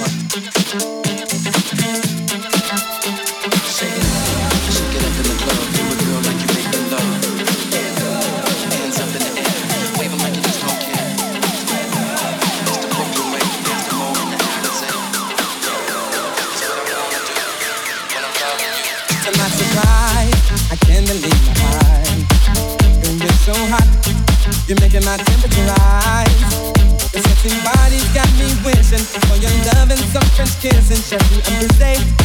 Bye bye. kids and Jeffrey Ambrose.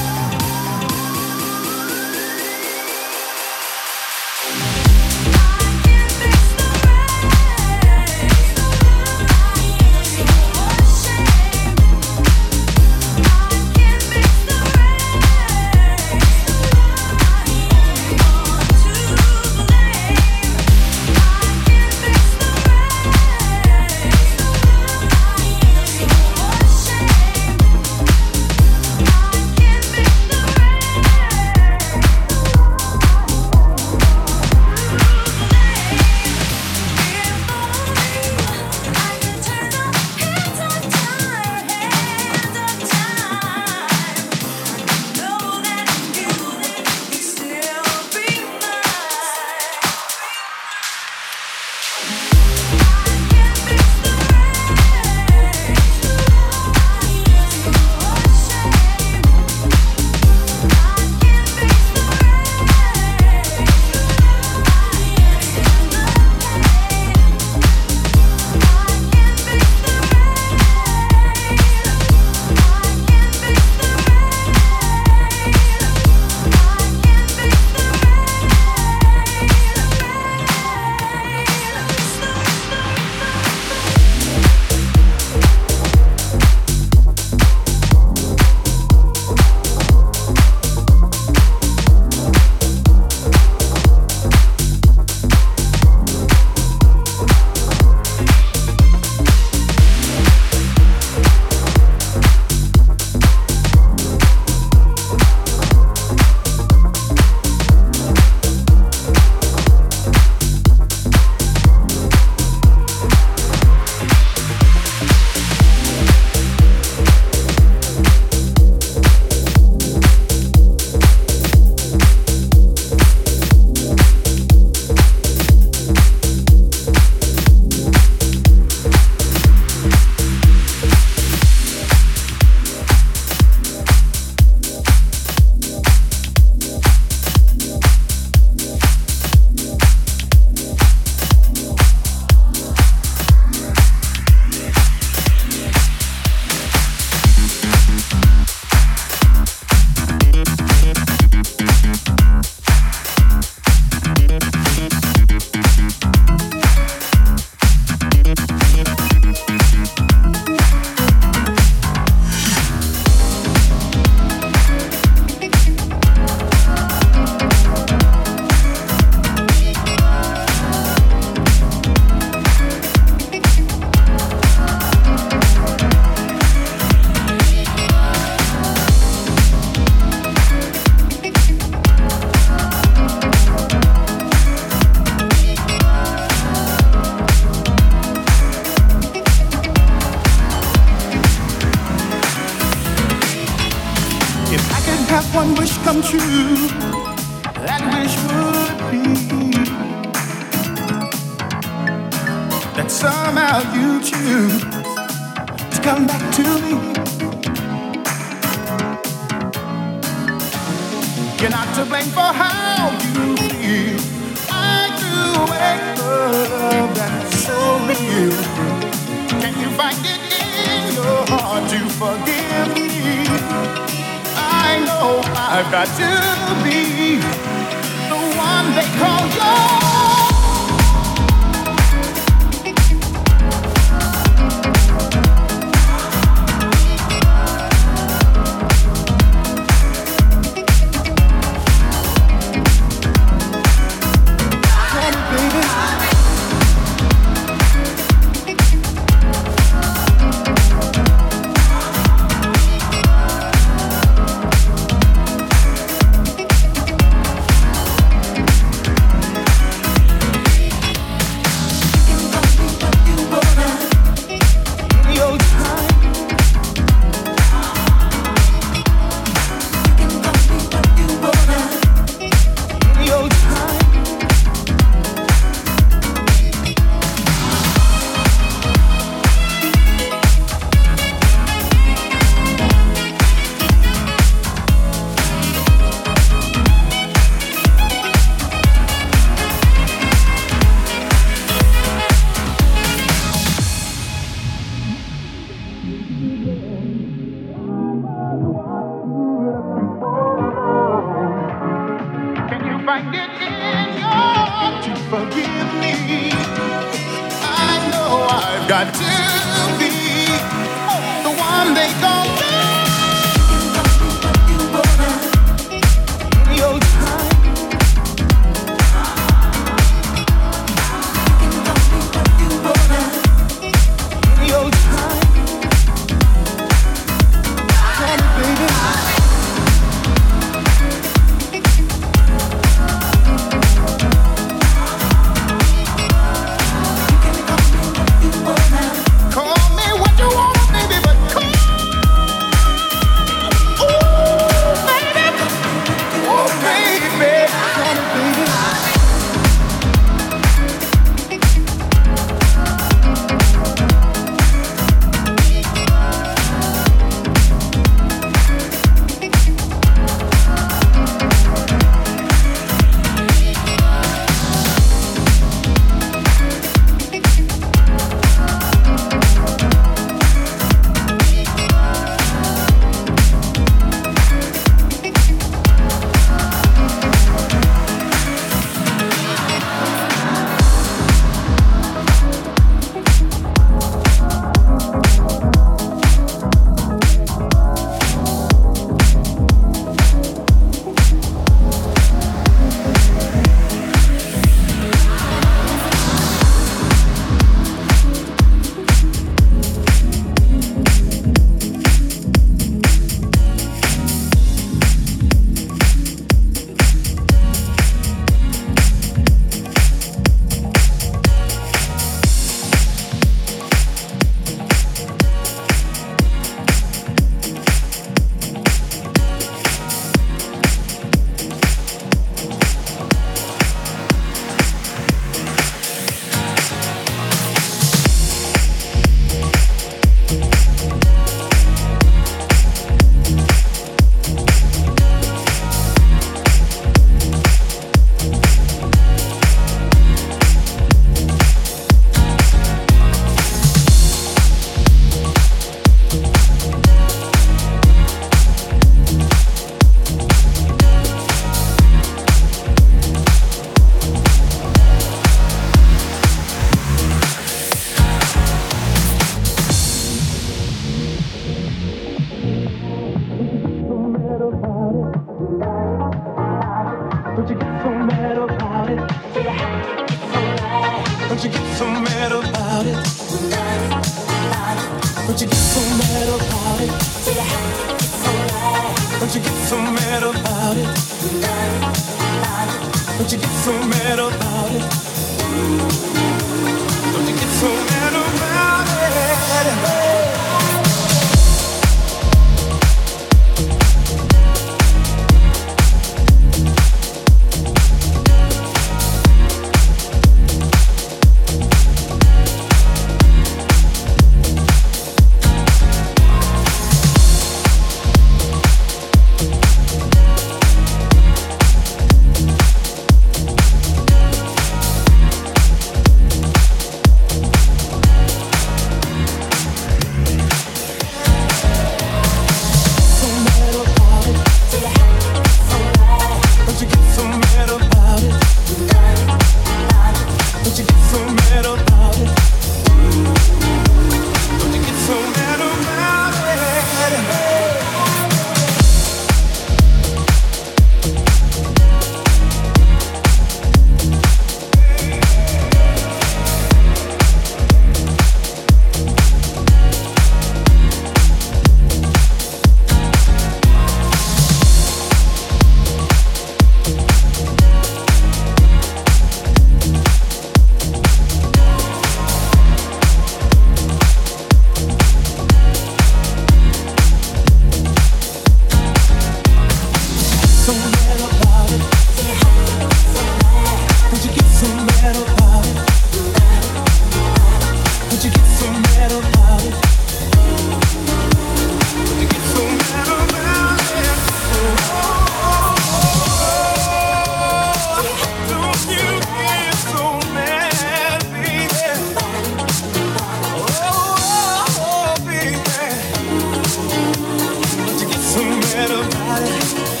life.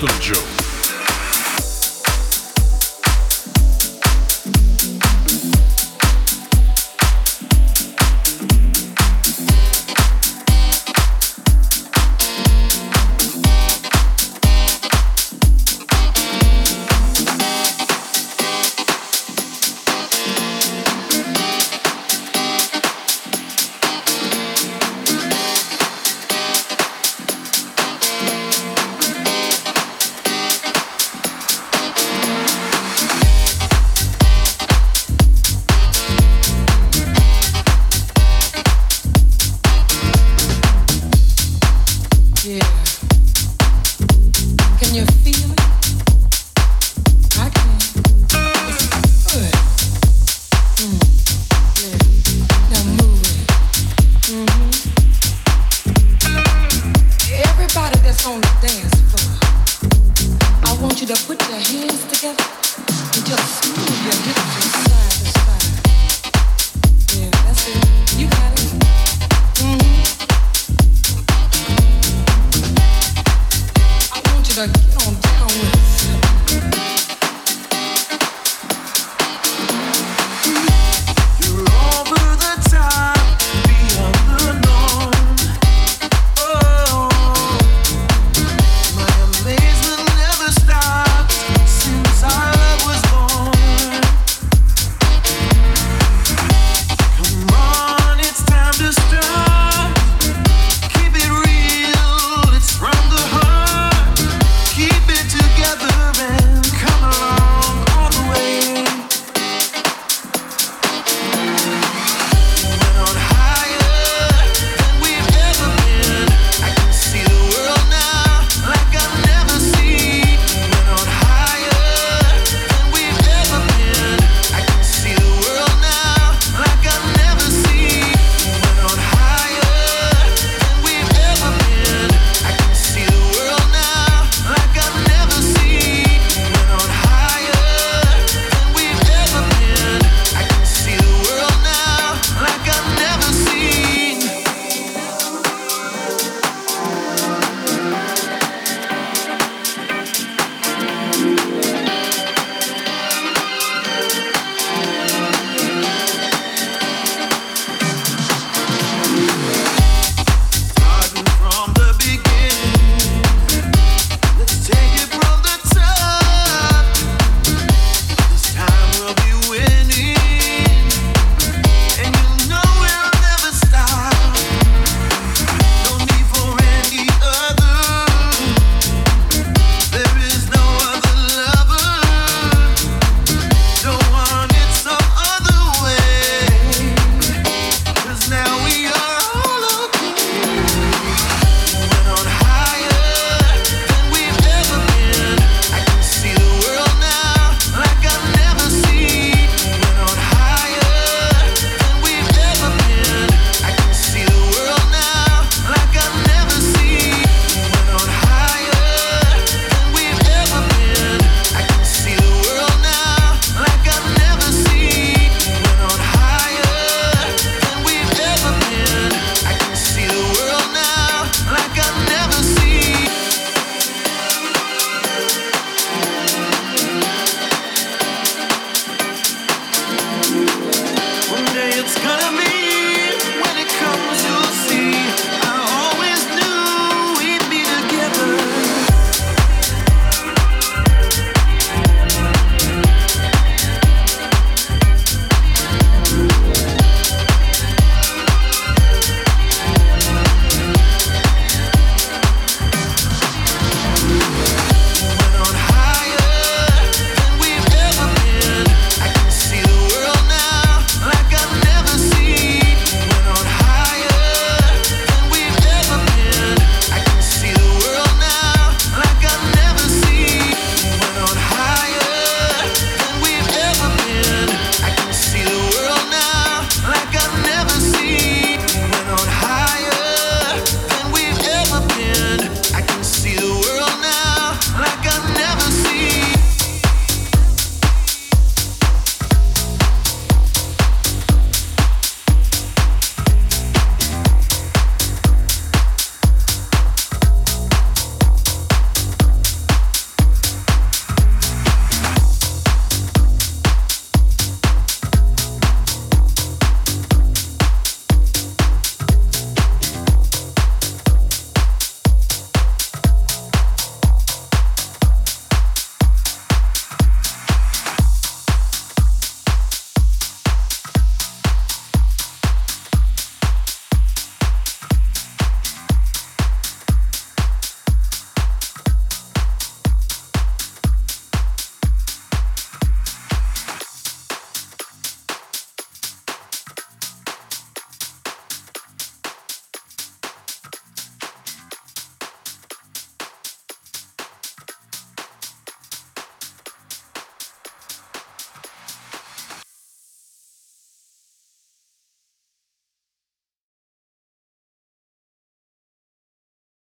Little Joe.